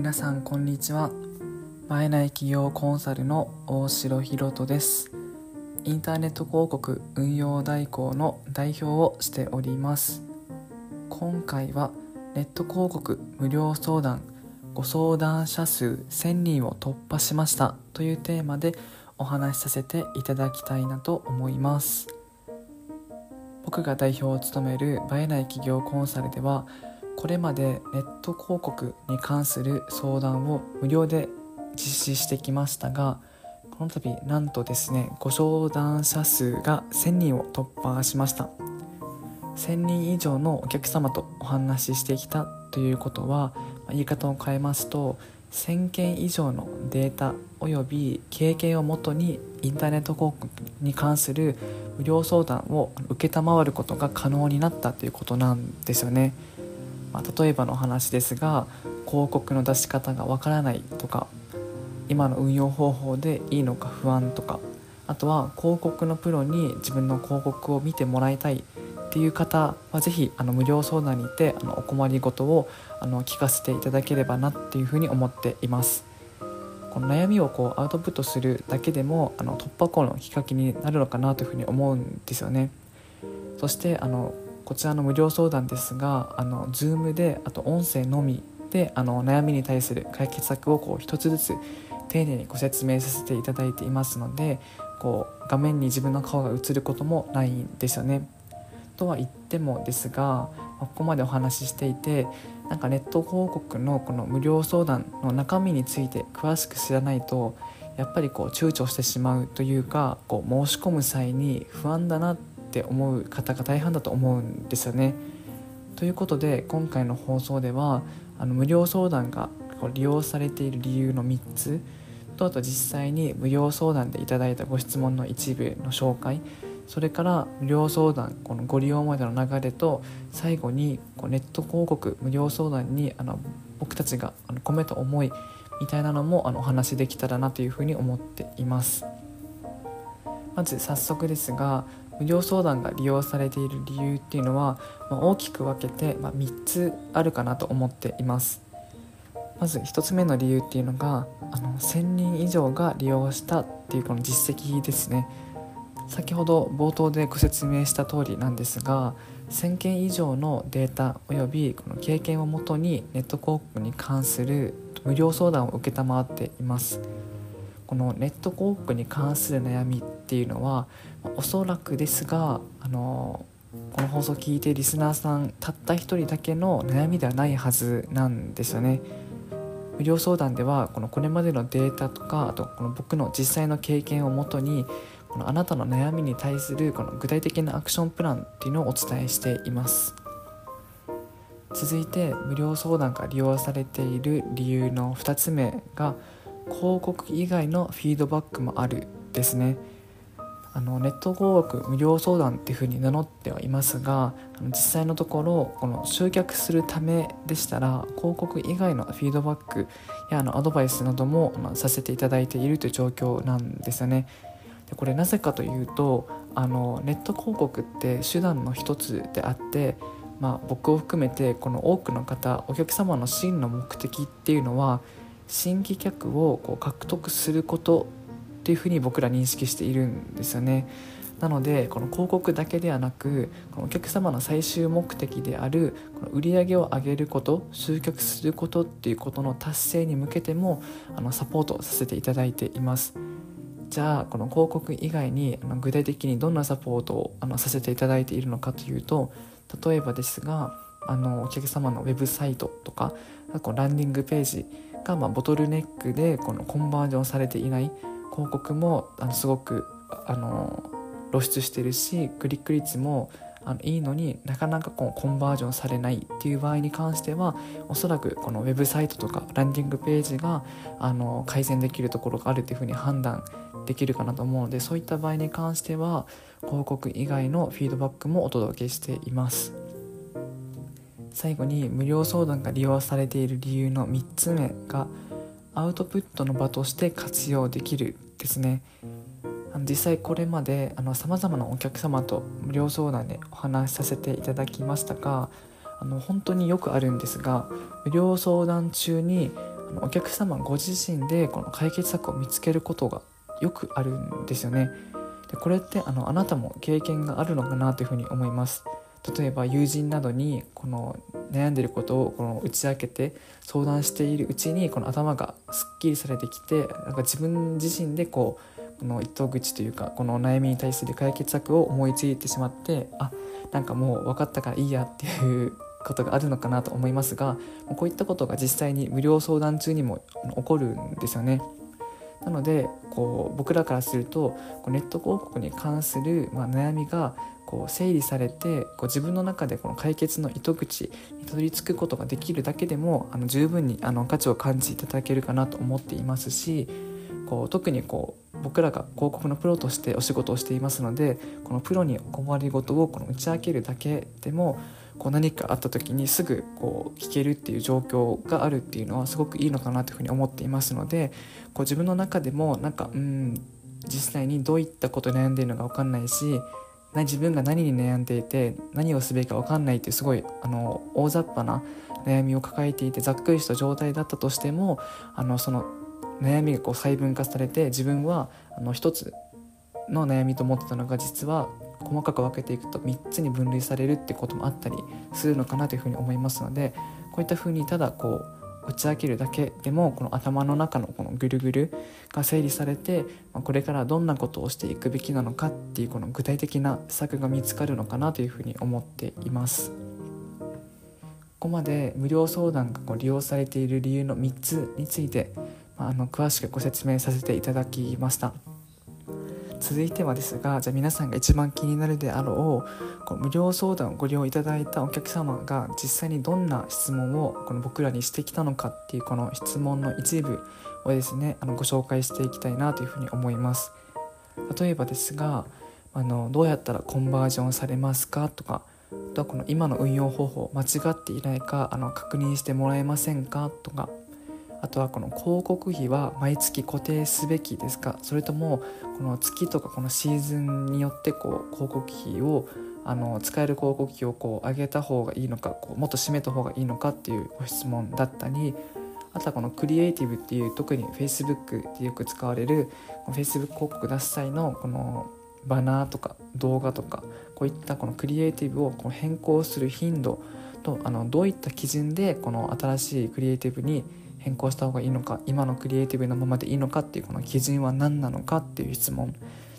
皆さんこんにちは。映えない企業コンサルの大城ひろとです。インターネット広告運用代行の代表をしております。今回はネット広告無料相談ご相談者数1000人を突破しました。というテーマでお話しさせていただきたいなと思います。僕が代表を務める映えない企業コンサルではこれまでネット広告に関する相談を無料で実施してきましたがこの度なんとですねご相談者数が1000人を突破しました1000人以上のお客様とお話ししてきたということは言い方を変えますと1000件以上のデータおよび経験をもとにインターネット広告に関する無料相談を承ることが可能になったということなんですよね。まあ、例えばの話ですが広告の出し方がわからないとか今の運用方法でいいのか不安とかあとは広告のプロに自分の広告を見てもらいたいっていう方は是非あの無料相談にてあのお困りごとをあの聞かせていただければなっていうふうに思っています。この悩みをこうアウトプットするだけでもあの突破口のきっかけになるのかなというふうに思うんですよね。そしてあのこちらの無料相談ですがあの Zoom であと音声のみであの悩みに対する解決策をこう一つずつ丁寧にご説明させていただいていますのでこう画面に自分の顔が映ることもないんですよね。とは言ってもですがここまでお話ししていてなんかネット広告のこの無料相談の中身について詳しく知らないとやっぱりこう躊躇してしまうというかこう申し込む際に不安だなって思う方が大半だと思うんですよね。ということで今回の放送ではあの無料相談が利用されている理由の3つとあと実際に無料相談でいただいたご質問の一部の紹介それから無料相談このご利用までの流れと最後にこうネット広告無料相談にあの僕たちがあの込めた思いみたいなのもあのお話できたらなというふうに思っていますまず早速ですが無料相談が利用されている理由っていうのは、まあ、大きく分けて、まあ、3つあるかなと思っています。まず1つ目の理由っていうのがあの1000人以上が利用したっていうこの実績ですね。先ほど冒頭でご説明した通りなんですが1000件以上のデータおよびこの経験をもとにネット広告に関する無料相談を承っています。このネット広告に関する悩みっていうのはおそらくですがあのこの放送を聞いてリスナーさんたった一人だけの悩みではないはずなんですよね。無料相談ではこのこれまでのデータとかあとこの僕の実際の経験をもとにこのあなたの悩みに対するこの具体的なアクションプランっていうのをお伝えしています続いて無料相談が利用されている理由の2つ目が広告以外のフィードバックもあるですねあのネット広告無料相談っていうふうに名乗ってはいますが実際のところこの集客するためでしたら広告以外のフィードバックやあのアドバイスなどもさせていただいているという状況なんですよね。でこれなぜかというとあのネット広告って手段の一つであって、まあ、僕を含めてこの多くの方お客様の真の目的っていうのは新規客をこう獲得することっていうふうに僕ら認識しているんですよね。なのでこの広告だけではなくこのお客様の最終目的であるこの売り上げを上げること集客することっていうことの達成に向けてもあのサポートさせていただいています。じゃあこの広告以外にあの具体的にどんなサポートをあのさせていただいているのかというと例えばですがあのお客様のウェブサイトとかランディングページがまボトルネックでこのコンバージョンされていない広告もあのすごくあの露出してるしクリック率もあのいいのになかなかこうコンバージョンされないっていう場合に関してはおそらくこのウェブサイトとかランディングページがあの改善できるところがあるっていうふうに判断できるかなと思うのでそういった場合に関しては広告以外のフィードバックもお届けしています。最後に無料相談が利用されている理由の3つ目がアウトプットの場として活用できるですね実際これまでさまざまなお客様と無料相談でお話しさせていただきましたがあの本当によくあるんですが無料相談中にあのお客様ご自身でこの解決策を見つけることがよくあるんですよね。でこれってあのあなたも経験があるのかなというふうに思います。例えば友人などにこの悩んでることをこの打ち明けて相談しているうちにこの頭がすっきりされてきてなんか自分自身でこうこの糸口というかこの悩みに対する解決策を思いついてしまってあなんかもう分かったからいいやっていうことがあるのかなと思いますがこういったことが実際に無料相談中にも起こるんですよね。なのでこう僕らからするとこうネット広告に関する、ま、悩みがこう整理されてこう自分の中でこの解決の糸口にたどり着くことができるだけでもあの十分にあの価値を感じていただけるかなと思っていますしこう特にこう僕らが広告のプロとしてお仕事をしていますのでこのプロにお困りごとをこの打ち明けるだけでもこう何かあった時にすぐこう聞けるっていう状況があるっていうのはすごくいいのかなというふうに思っていますのでこう自分の中でもなんかうん実際にどういったことに悩んでいるのか分かんないし自分が何に悩んでいて何をすべきか分かんないっていうすごいあの大雑把な悩みを抱えていてざっくりした状態だったとしてもあのその悩みがこう細分化されて自分はあの一つの悩みと思ってたのが実は細かく分けていくと3つに分類されるってこともあったりするのかなというふうに思いますのでこういったふうにただこう打ち明けるだけでもこの頭の中のこのぐるぐるが整理されてこれからどんなことをしていくべきなのかっていうこの具体的な施策が見つかるのかなというふうに思っています。ここまで無料相談がこう利用されている理由の3つについて、まあ、あの詳しくご説明させていただきました。続いてはですがじゃあ皆さんが一番気になるであろうこう無料相談をご利用いただいたお客様が実際にどんな質問をこの僕らにしてきたのかっていうこの質問の一部をですねあのご紹介していきたいなというふうに思います。例えばですがあのどうやったらコンバージョンされますかとかあとはこの今の運用方法間違っていないかあの確認してもらえませんかとかあとはこの広告費は毎月固定すべきですか？それともこの月とかこのシーズンによってこう広告費をあの使える広告費をこう上げた方がいいのかこうもっと締めた方がいいのかっていうご質問だったりあとはこのクリエイティブっていう特に Facebook でよく使われる Facebook 広告出す際のこのバナーとか動画とかこういったこのクリエイティブをこう変更する頻度とあのどういった基準でこの新しいクリエイティブに変更した方がいいのか今のクリエイティブなままでいいのかっていうこの基準は何なのかっていう質問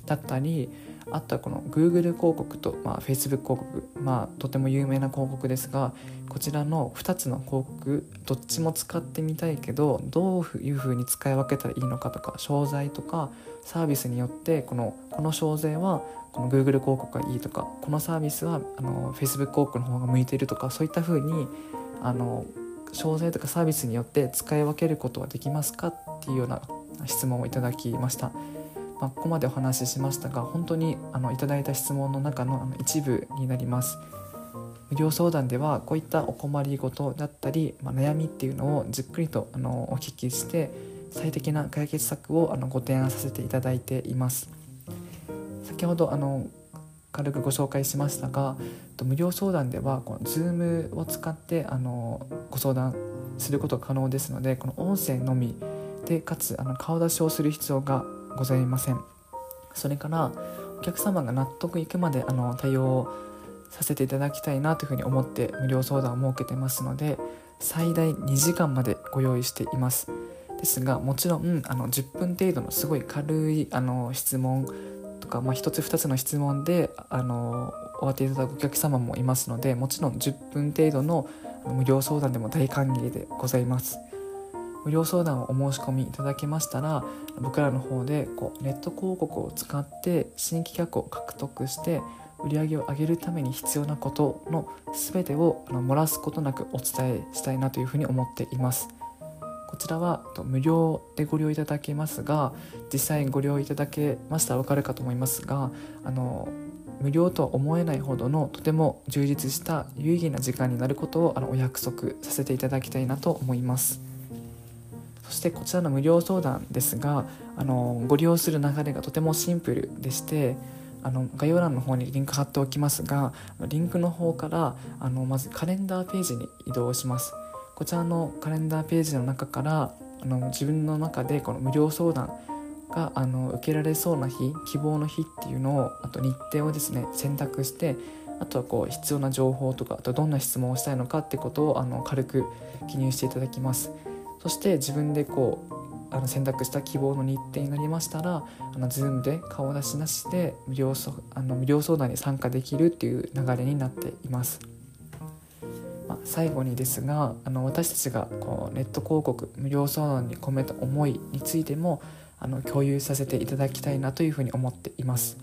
だったりあとはこの Google 広告と、まあ、Facebook 広告、まあ、とても有名な広告ですがこちらの2つの広告どっちも使ってみたいけどどういうふうに使い分けたらいいのかとか商材とかサービスによってこのこの商材はこの Google 広告がいいとかこのサービスはあの Facebook 広告の方が向いてるとかそういったふうにあの商材とかサービスによって使い分けることはできますかっていうような質問をいただきました。まあ、ここまでお話ししましたが本当にあのいただいた質問の中のあの一部になります。無料相談ではこういったお困りごとだったり、まあ、悩みっていうのをじっくりとあのお聞きして最適な解決策をあのご提案させていただいています。先ほどあの軽くご紹介しましたが無料相談ではこの Zoom を使ってあのご相談することが可能ですのでこの音声のみでかつあの顔出しをする必要がございません。それからお客様が納得いくまであの対応させていただきたいなというふうに思って無料相談を設けてますので最大2時間までご用意しています。ですがもちろんあの10分程度のすごい軽いあの質問か、まあ、1つ2つの質問であの終わっていただくお客様もいますのでもちろん10分程度の無料相談でも大歓迎でございます無料相談をお申し込みいただけましたら僕らの方でこうネット広告を使って新規客を獲得して売り上げを上げるために必要なことの全てをあの漏らすことなくお伝えしたいなというふうに思っています。こちらは無料でご利用いただけますが実際ご利用いただけましたら分かるかと思いますがあの無料とは思えないほどのとても充実した有意義な時間になることをあのお約束させていただきたいなと思います。そしてこちらの無料相談ですがあのご利用する流れがとてもシンプルでしてあの概要欄の方にリンク貼っておきますがリンクの方からあのまずカレンダーページに移動します。こちらのカレンダーページの中からあの自分の中でこの無料相談があの受けられそうな日希望の日っていうのをあと日程をですね選択してあとはこう必要な情報とかあとどんな質問をしたいのかってことをあの軽く記入していただきますそして自分でこうあの選択した希望の日程になりましたらあの Zoom で顔出しなしで無料あの無料相談に参加できるっていう流れになっています。まあ、最後にですがあの私たちがこうネット広告無料相談に込めた思いについてもあの共有させていただきたいなというふうに思っています。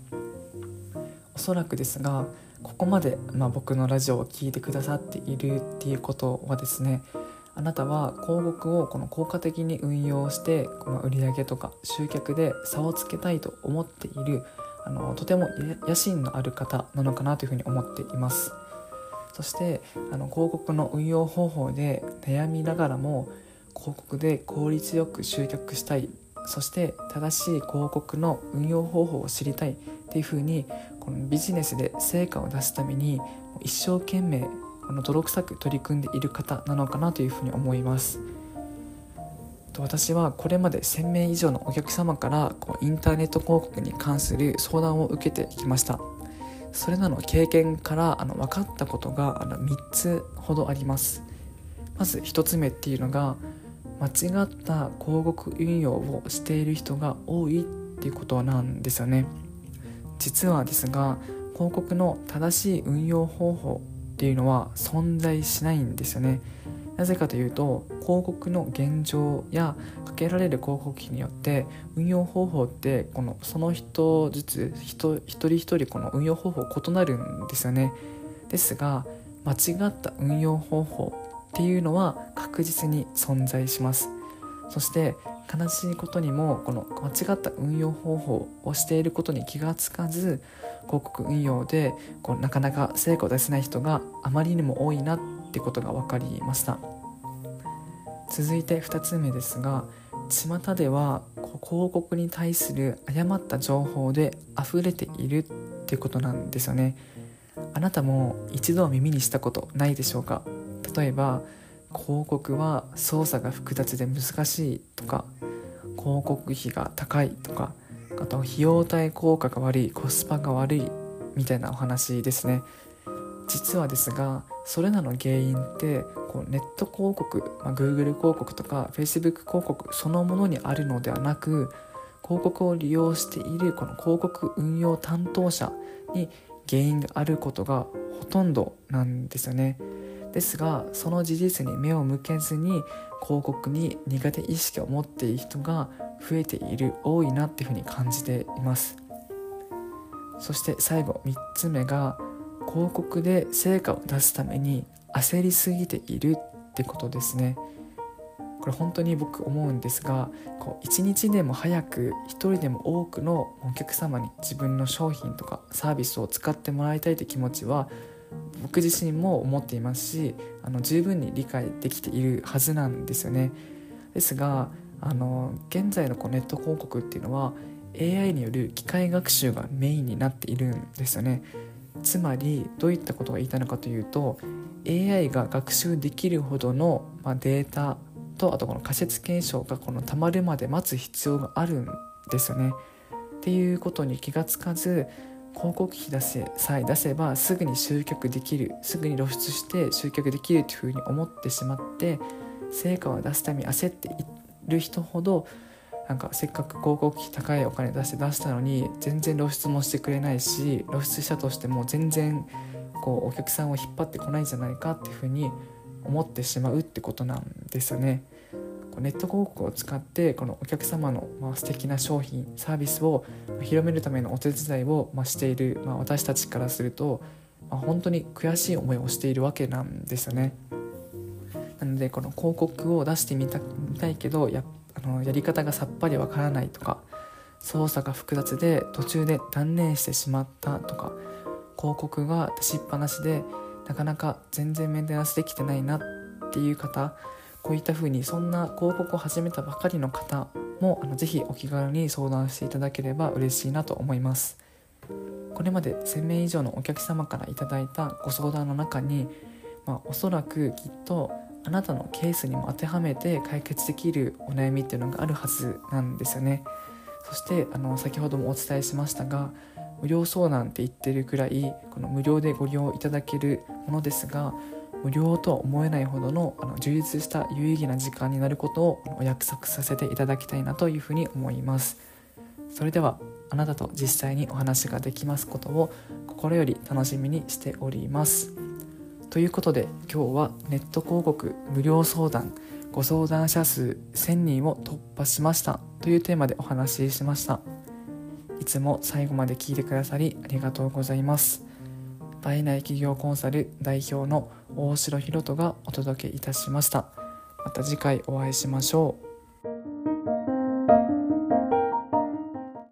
おそらくですがここまで、まあ、僕のラジオを聴いてくださっているっていうことはですねあなたは広告をこの効果的に運用してこの売上とか集客で差をつけたいと思っているあのとても野心のある方なのかなというふうに思っていますそしてあの広告の運用方法で悩みながらも広告で効率よく集客したい。そして正しい広告の運用方法を知りたいっていうふうにこのビジネスで成果を出すために一生懸命この泥臭く取り組んでいる方なのかなというふうに思います。私はこれまで1000名以上のお客様からこうインターネット広告に関する相談を受けてきました。それらの経験からあの分かったことがあの3つほどあります。まず1つ目っていうのが間違った広告運用をしている人が多いっていうことなんですよね。実はですが広告の正しい運用方法っていうのは存在しないんですよね。なぜかというと広告の現状やかけられる広告費によって運用方法ってこのその人ずつ人一人一人この運用方法異なるんですよね。ですが間違った運用方法っていうのは確実に存在します。そして悲しいことにもこの間違った運用方法をしていることに気がつかず広告運用でこうなかなか成果を出せない人があまりにも多いなってことが分かりました。続いて2つ目ですが巷では広告に対する誤った情報で溢れているってことなんですよね。あなたも一度は耳にしたことないでしょうか？例えば広告は操作が複雑で難しいとか広告費が高いとかあと費用対効果が悪いコスパが悪いみたいなお話ですね。実はですがそれらの原因ってこうネット広告、まあ、Google 広告とか Facebook 広告そのものにあるのではなく広告を利用しているこの広告運用担当者に原因があることがほとんどなんですよね。ですがその事実に目を向けずに広告に苦手意識を持っている人が増えている多いなっていうふうに感じていますそして最後3つ目が広告で成果を出すために焦りすぎているってことですねこれ本当に僕思うんですがこう一日でも早く一人でも多くのお客様に自分の商品とかサービスを使ってもらいたいという気持ちは僕自身も思っていますしあの十分に理解できているはずなんですよね。ですがあの現在のこうネット広告っていうのは AI による機械学習がメインになっているんですよね。つまりどういったことが言いたいのかというと AI が学習できるほどの、ま、データとあとこの仮説検証がこのたまるまで待つ必要があるんですよね。っていうことに気がつかず広告費出せさえ出せばすぐに集客できるすぐに露出して集客できるというふうに思ってしまって成果を出すために焦っている人ほどなんかせっかく広告費高いお金出して出したのに全然露出もしてくれないし露出したとしても全然こうお客さんを引っ張ってこないんじゃないかっていうふうに思ってしまうってことなんですよね。ネット広告を使ってこのお客様のまあ素敵な商品サービスを広めるためのお手伝いをましている、まあ、私たちからすると、まあ、本当に悔しい思いをしているわけなんですよね。なのでこの広告を出してみたいけどやあのやり方がさっぱりわからないとか操作が複雑で途中で断念してしまったとか広告が出しっぱなしでなかなか全然メンテナンスできてないなっていう方こういった風にそんな広告を始めたばかりの方もあのぜひお気軽に相談していただければ嬉しいなと思います。これまで1000名以上のお客様からいただいたご相談の中に、まあ、おそらくきっとあなたのケースにも当てはめて解決できるお悩みっていうのがあるはずなんですよね。そしてあの先ほどもお伝えしましたが無料相談って言ってるくらいこの無料でご利用いただけるものですが無料とは思えないほどのあの充実した有意義な時間になることをお約束させていただきたいなというふうに思います。それではあなたと実際にお話ができますことを心より楽しみにしております。ということで今日はネット広告無料相談ご相談者数1000人を突破しました。というテーマでお話ししました。いつも最後まで聞いてくださりありがとうございます。倍内企業コンサル代表の大城ひろとがお届けいたしました。また次回お会いしましょう。